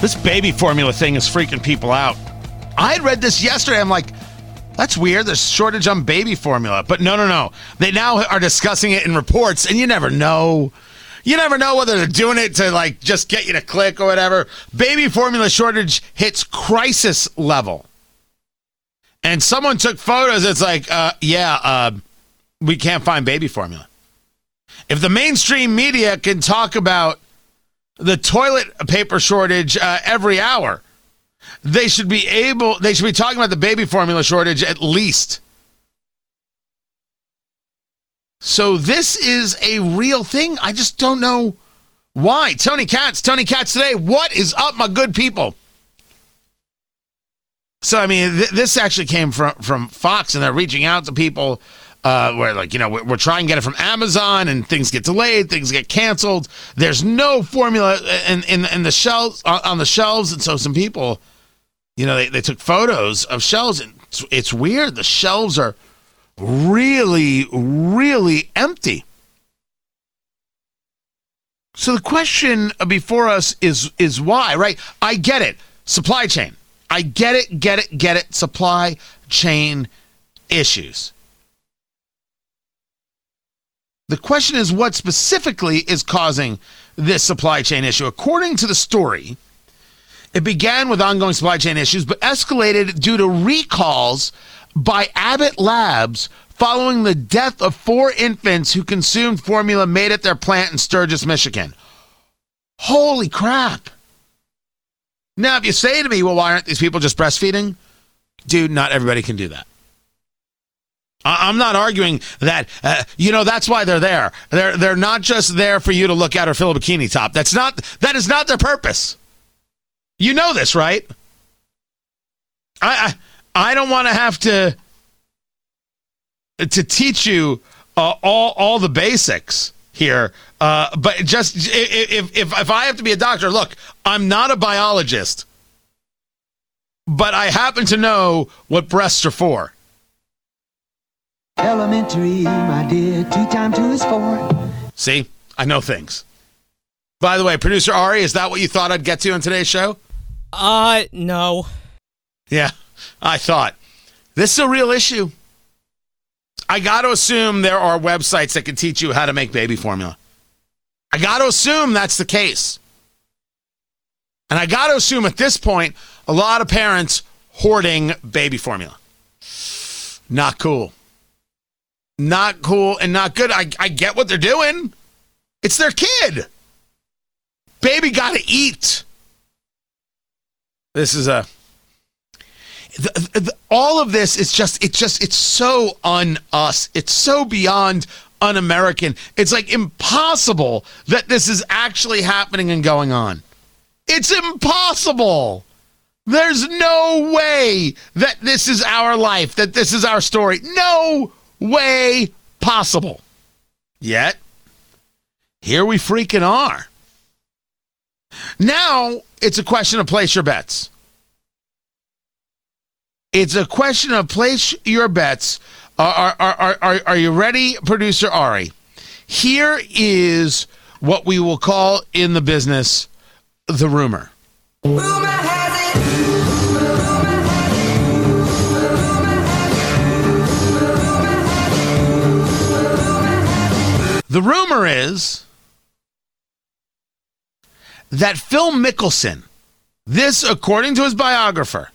This baby formula thing is freaking people out. I read this yesterday. I'm like, that's weird. There's shortage on baby formula. But no, no, no. They now are discussing it in reports, and you never know. You never know whether they're doing it to like just get you to click or whatever. Baby formula shortage hits crisis level. And someone took photos. It's like, uh, yeah, uh, we can't find baby formula. If the mainstream media can talk about the toilet paper shortage uh, every hour, they should be able. They should be talking about the baby formula shortage at least. So this is a real thing. I just don't know why. Tony Katz, Tony Katz today. What is up, my good people? So I mean, th- this actually came from from Fox, and they're reaching out to people uh, where like you know we're, we're trying to get it from Amazon, and things get delayed, things get canceled. There's no formula in in, in the shelves on, on the shelves, and so some people, you know, they, they took photos of shelves, and it's, it's weird. The shelves are really, really empty. So the question before us is is why, right? I get it. Supply chain. I get it, get it, get it. Supply chain issues. The question is what specifically is causing this supply chain issue. According to the story, it began with ongoing supply chain issues, but escalated due to recalls by Abbott Labs following the death of four infants who consumed formula made at their plant in Sturgis, Michigan. Holy crap. Now, if you say to me, well, why aren't these people just breastfeeding? Dude, not everybody can do that. I'm not arguing that. Uh, you know, that's why they're there. They're they're not just there for you to look at or fill a bikini top. That's not that is not their purpose. You know this, right? I I, I don't want to have to to teach you uh, all all the basics here. Uh, but just if, if if I have to be a doctor, look, I'm not a biologist, but I happen to know what breasts are for. Elementary, my dear, two times two is four. See, I know things. By the way, producer Ari, is that what you thought I'd get to on today's show? Uh, no. Yeah, I thought. This is a real issue. I got to assume there are websites that can teach you how to make baby formula. I got to assume that's the case. And I got to assume at this point, a lot of parents hoarding baby formula. Not cool. Not cool and not good. I, I get what they're doing. It's their kid. Baby got to eat. This is a the, the, all of this is just it's just it's so un us it's so beyond un-american it's like impossible that this is actually happening and going on it's impossible there's no way that this is our life that this is our story no way possible yet here we freaking are now it's a question of place your bets it's a question of place your bets. Are, are, are, are, are you ready, producer Ari? Here is what we will call in the business the rumor. Rumor The rumor is that Phil Mickelson, this according to his biographer,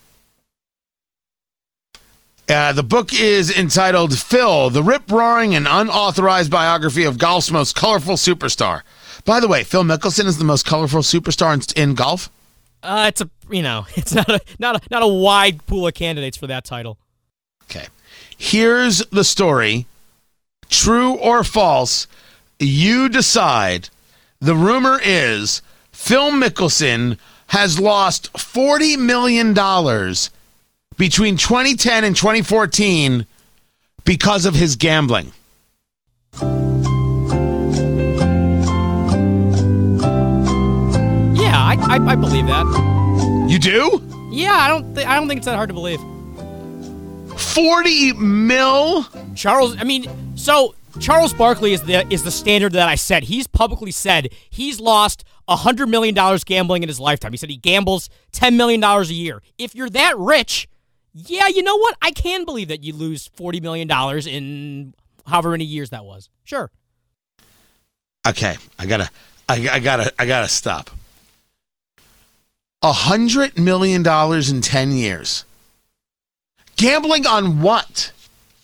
uh, the book is entitled Phil, the rip roaring and unauthorized biography of golf's most colorful superstar. By the way, Phil Mickelson is the most colorful superstar in, in golf. Uh, it's a you know, it's not a not a not a wide pool of candidates for that title. Okay. Here's the story true or false. You decide. The rumor is Phil Mickelson has lost $40 million between 2010 and 2014 because of his gambling. Yeah, I, I, I believe that. You do? Yeah, I don't th- I don't think it's that hard to believe. 40 mil? Charles, I mean, so Charles Barkley is the is the standard that I set. He's publicly said he's lost hundred million dollars gambling in his lifetime. He said he gambles ten million dollars a year. If you're that rich, yeah, you know what? I can believe that you lose forty million dollars in however many years that was. Sure. Okay, I gotta, I, I gotta, I gotta stop. A hundred million dollars in ten years. Gambling on what?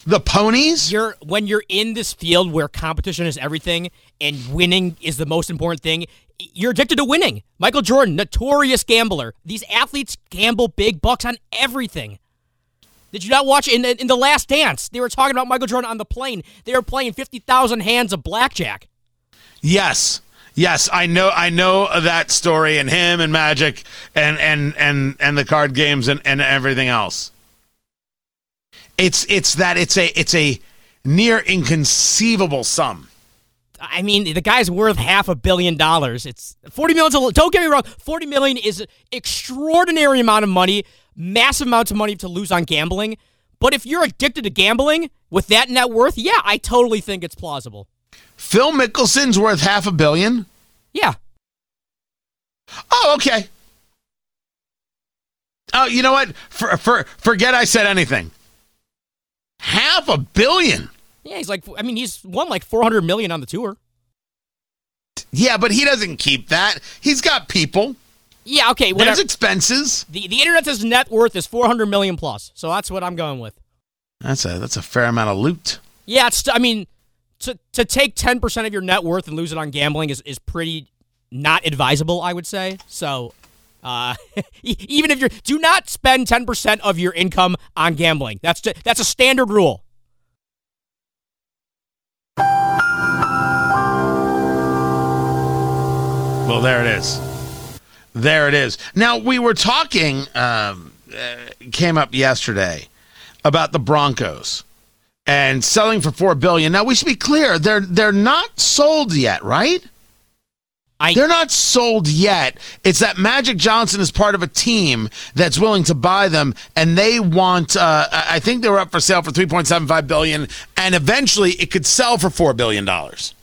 The ponies? You're when you're in this field where competition is everything and winning is the most important thing. You're addicted to winning. Michael Jordan, notorious gambler. These athletes gamble big bucks on everything. Did you not watch in the, in the Last Dance? They were talking about Michael Jordan on the plane. They were playing fifty thousand hands of blackjack. Yes. Yes, I know I know that story and him and Magic and and and and the card games and, and everything else. It's it's that it's a it's a near inconceivable sum. I mean, the guy's worth half a billion dollars. It's forty million. Don't get me wrong. Forty million is an extraordinary amount of money, massive amounts of money to lose on gambling. But if you're addicted to gambling with that net worth, yeah, I totally think it's plausible. Phil Mickelson's worth half a billion. Yeah. Oh, okay. Oh, you know what? For, for, forget I said anything. Half a billion. Yeah, he's like, I mean, he's won like 400 million on the tour. Yeah, but he doesn't keep that. He's got people. Yeah, okay. Whatever. There's expenses. The the internet's net worth is 400 million plus, so that's what I'm going with. That's a that's a fair amount of loot. Yeah, it's. I mean, to to take 10 percent of your net worth and lose it on gambling is is pretty not advisable, I would say. So uh, even if you're, do not spend 10% of your income on gambling. That's that's a standard rule. Well, there it is. There it is. Now we were talking. Um, uh, came up yesterday about the Broncos and selling for four billion. Now we should be clear; they're they're not sold yet, right? I, They're not sold yet. It's that Magic Johnson is part of a team that's willing to buy them, and they want. Uh, I think they were up for sale for three point seven five billion, and eventually it could sell for four billion dollars.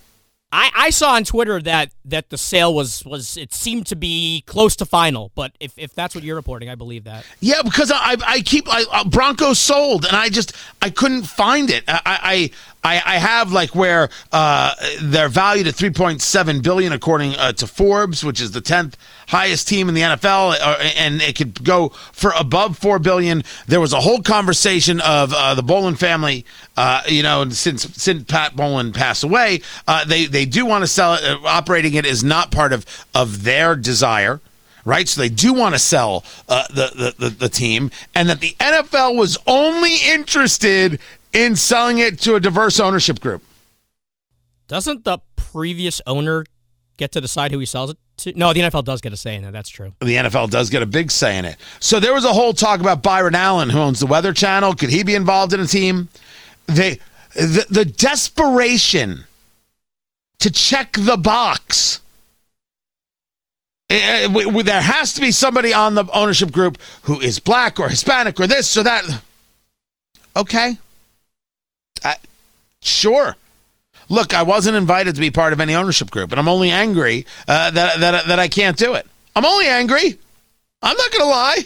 I, I saw on Twitter that that the sale was was it seemed to be close to final, but if, if that's what you're reporting, I believe that. Yeah, because I I keep I, uh, Broncos sold, and I just I couldn't find it. I I I have like where uh, they're valued at 3.7 billion according uh, to Forbes, which is the 10th highest team in the NFL, uh, and it could go for above four billion. There was a whole conversation of uh, the Bowlen family. Uh, you know, since since Pat Bowlen passed away, uh, they they do want to sell it. Operating it is not part of of their desire right? So they do want to sell uh, the, the the team, and that the NFL was only interested in selling it to a diverse ownership group. Doesn't the previous owner get to decide who he sells it to? No, the NFL does get a say in it. That's true. The NFL does get a big say in it. So there was a whole talk about Byron Allen, who owns the Weather Channel. Could he be involved in a team? They, the, the desperation to check the box. Eh, eh, there has to be somebody on the ownership group who is black or Hispanic or this or that. Okay. I, sure. Look, I wasn't invited to be part of any ownership group, and I'm only angry uh, that, that, that I can't do it. I'm only angry. I'm not going to lie.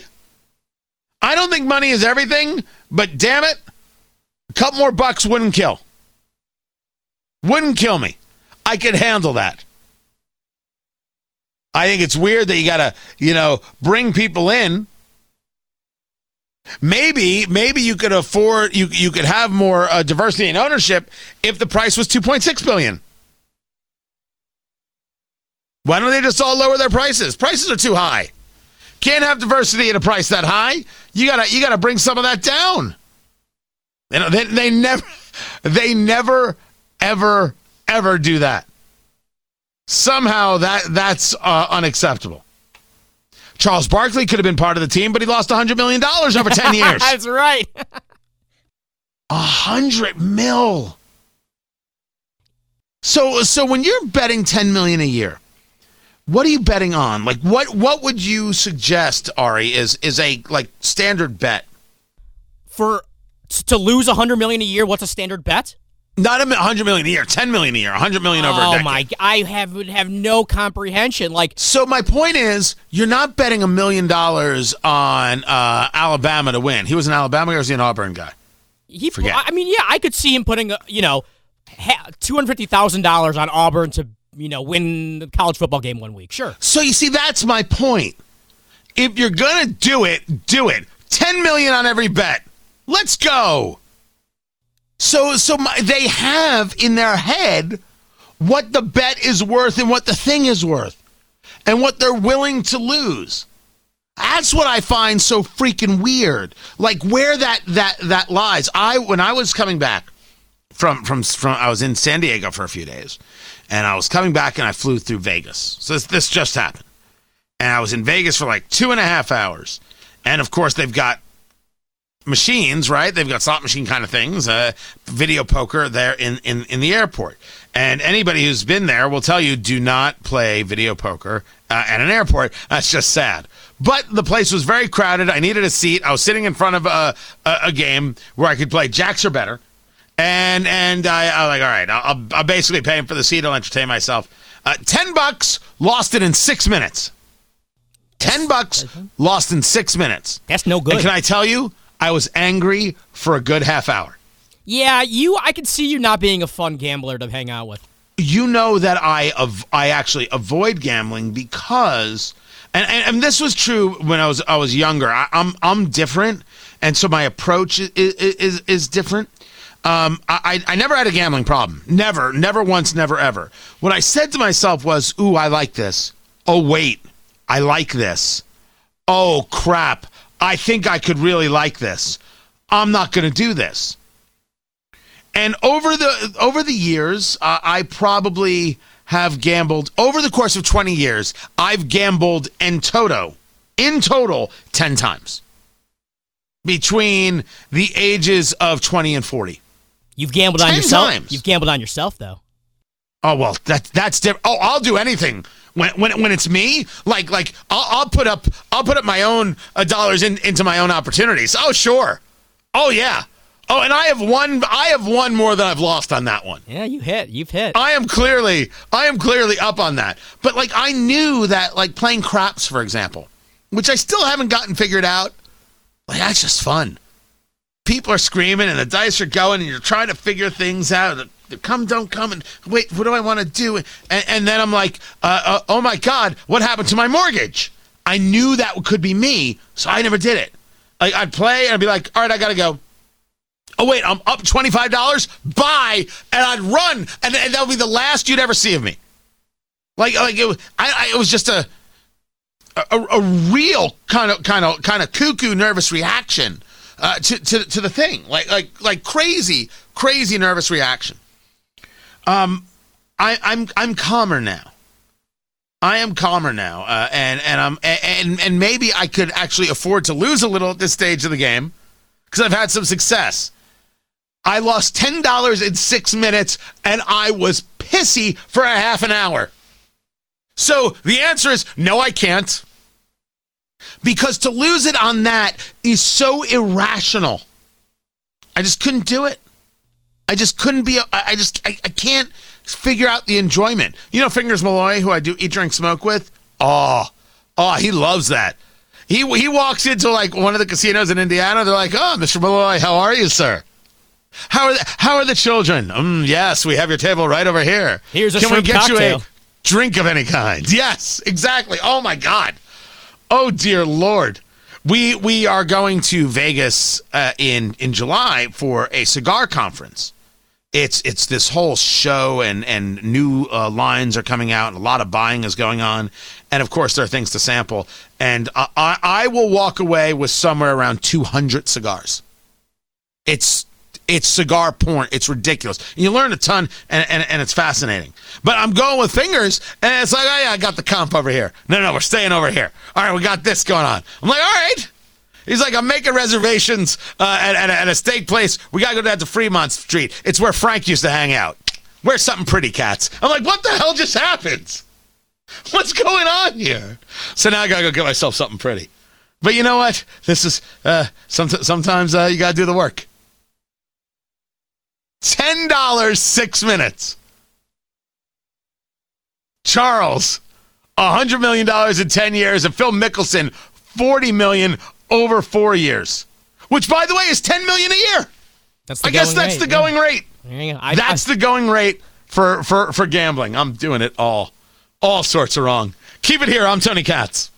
I don't think money is everything, but damn it, a couple more bucks wouldn't kill. Wouldn't kill me. I could handle that. I think it's weird that you got to, you know, bring people in Maybe, maybe you could afford you you could have more uh, diversity in ownership if the price was two point six billion. Why don't they just all lower their prices? Prices are too high. Can't have diversity at a price that high. You gotta you gotta bring some of that down. You know, they, they never they never ever ever do that. Somehow that that's uh, unacceptable. Charles Barkley could have been part of the team, but he lost $100 million over 10 years. That's right. A hundred mil. So so when you're betting 10 million a year, what are you betting on? Like what what would you suggest, Ari, is is a like standard bet? For to lose 100 million a year, what's a standard bet? Not a 100 million a year, 10 million a year, 100 million over a Oh decade. my! I have would have no comprehension. Like So my point is, you're not betting a million dollars on uh, Alabama to win. He was an Alabama guy or was he an Auburn guy? he, Forget. I mean, yeah, I could see him putting, you know, two hundred fifty thousand dollars on Auburn to, you know, win the college football game one week. Sure. So you see, that's my point. If you're gonna do it, do it. 10 million on every bet. Let's go. So so my, they have in their head what the bet is worth and what the thing is worth and what they're willing to lose. That's what I find so freaking weird. Like where that that that lies. I when I was coming back from from from I was in San Diego for a few days, and I was coming back and I flew through Vegas. So this, this just happened, and I was in Vegas for like two and a half hours, and of course they've got machines, right? They've got slot machine kind of things, uh, video poker there in, in, in the airport. And anybody who's been there will tell you do not play video poker uh, at an airport. That's just sad. But the place was very crowded. I needed a seat. I was sitting in front of a, a, a game where I could play jacks or better. And and I, I was like, all right, I'll, I'll basically paying for the seat. I'll entertain myself. Uh, Ten bucks, lost it in six minutes. Ten bucks, lost in six minutes. That's no And good. can I tell you, I was angry for a good half hour. yeah, you. I could see you not being a fun gambler to hang out with. You know that I av- I actually avoid gambling because, and, and, and this was true when I was I was younger. I, I'm I'm different, and so my approach is is, is different. Um, I, I I never had a gambling problem. Never, never once, never ever. What I said to myself was, "Ooh, I like this. Oh wait, I like this. Oh crap, I think I could really like this. I'm not going to do this." And over the over the years, uh, I probably have gambled over the course of 20 years. I've gambled in toto, in total, 10 times between the ages of 20 and 40. You've gambled on yourself. times. You've gambled on yourself, though. Oh well, that that's different. Oh, I'll do anything when when when it's me. Like like I'll, I'll put up I'll put up my own uh, dollars in, into my own opportunities. Oh sure. Oh yeah. Oh, and I have won. I have won more than I've lost on that one. Yeah, you hit. You've hit. I am clearly I am clearly up on that. But like I knew that like playing craps, for example, which I still haven't gotten figured out. Like that's just fun. People are screaming and the dice are going and you're trying to figure things out. Come don't come and wait, what do I want to do? And, and then I'm like, uh, uh, oh my god, what happened to my mortgage? I knew that could be me, so I never did it. Like I'd play and I'd be like, all right, I gotta go. Oh wait, I'm up twenty five dollars. Bye, and I'd run, and, and that would be the last you'd ever see of me. Like, like it was, I, I, it was just a, a, a real kind of, kind of, kind of cuckoo nervous reaction uh, to, to, to the thing. Like, like, like crazy, crazy nervous reaction. Um, I, I'm, I'm calmer now. I am calmer now, uh, and and I'm and and maybe I could actually afford to lose a little at this stage of the game because I've had some success. I lost $10 in six minutes and I was pissy for a half an hour. So the answer is no, I can't. Because to lose it on that is so irrational. I just couldn't do it. I just couldn't be, I I just, I, I can't figure out the enjoyment. You know, Fingers Malloy, who I do eat, drink, smoke with? Oh, oh, he loves that. He, he walks into like one of the casinos in Indiana. They're like, oh, Mr. Malloy, how are you, sir? How are the, how are the children? Mm, yes, we have your table right over here. Here's a Can we get you cocktail." a drink of any kind? Yes, exactly. Oh my God. Oh dear Lord. We we are going to Vegas uh, in in July for a cigar conference. It's it's this whole show and and new uh, lines are coming out and a lot of buying is going on, and of course there are things to sample. And I I, I will walk away with somewhere around two hundred cigars. It's it's cigar porn. It's ridiculous. You learn a ton, and, and, and it's fascinating. But I'm going with fingers, and it's like, oh yeah, I got the comp over here. No, no, we're staying over here. All right, we got this going on. I'm like, all right. He's like, I'm making reservations uh, at, at, a, at a steak place. We gotta go down to Fremont Street. It's where Frank used to hang out. Where's something pretty, Katz? I'm like, what the hell just happened? What's going on here? So now I gotta go get myself something pretty. But you know what? This is uh, some, sometimes uh, you gotta do the work. Ten dollars six minutes. Charles, hundred million dollars in ten years, and Phil Mickelson, 40 million over four years. Which, by the way, is 10 million a year. That's the I guess that's rate, the yeah. going rate. You go. I, That's the going rate for for for gambling. I'm doing it all. All sorts of wrong. Keep it here. I'm Tony Katz.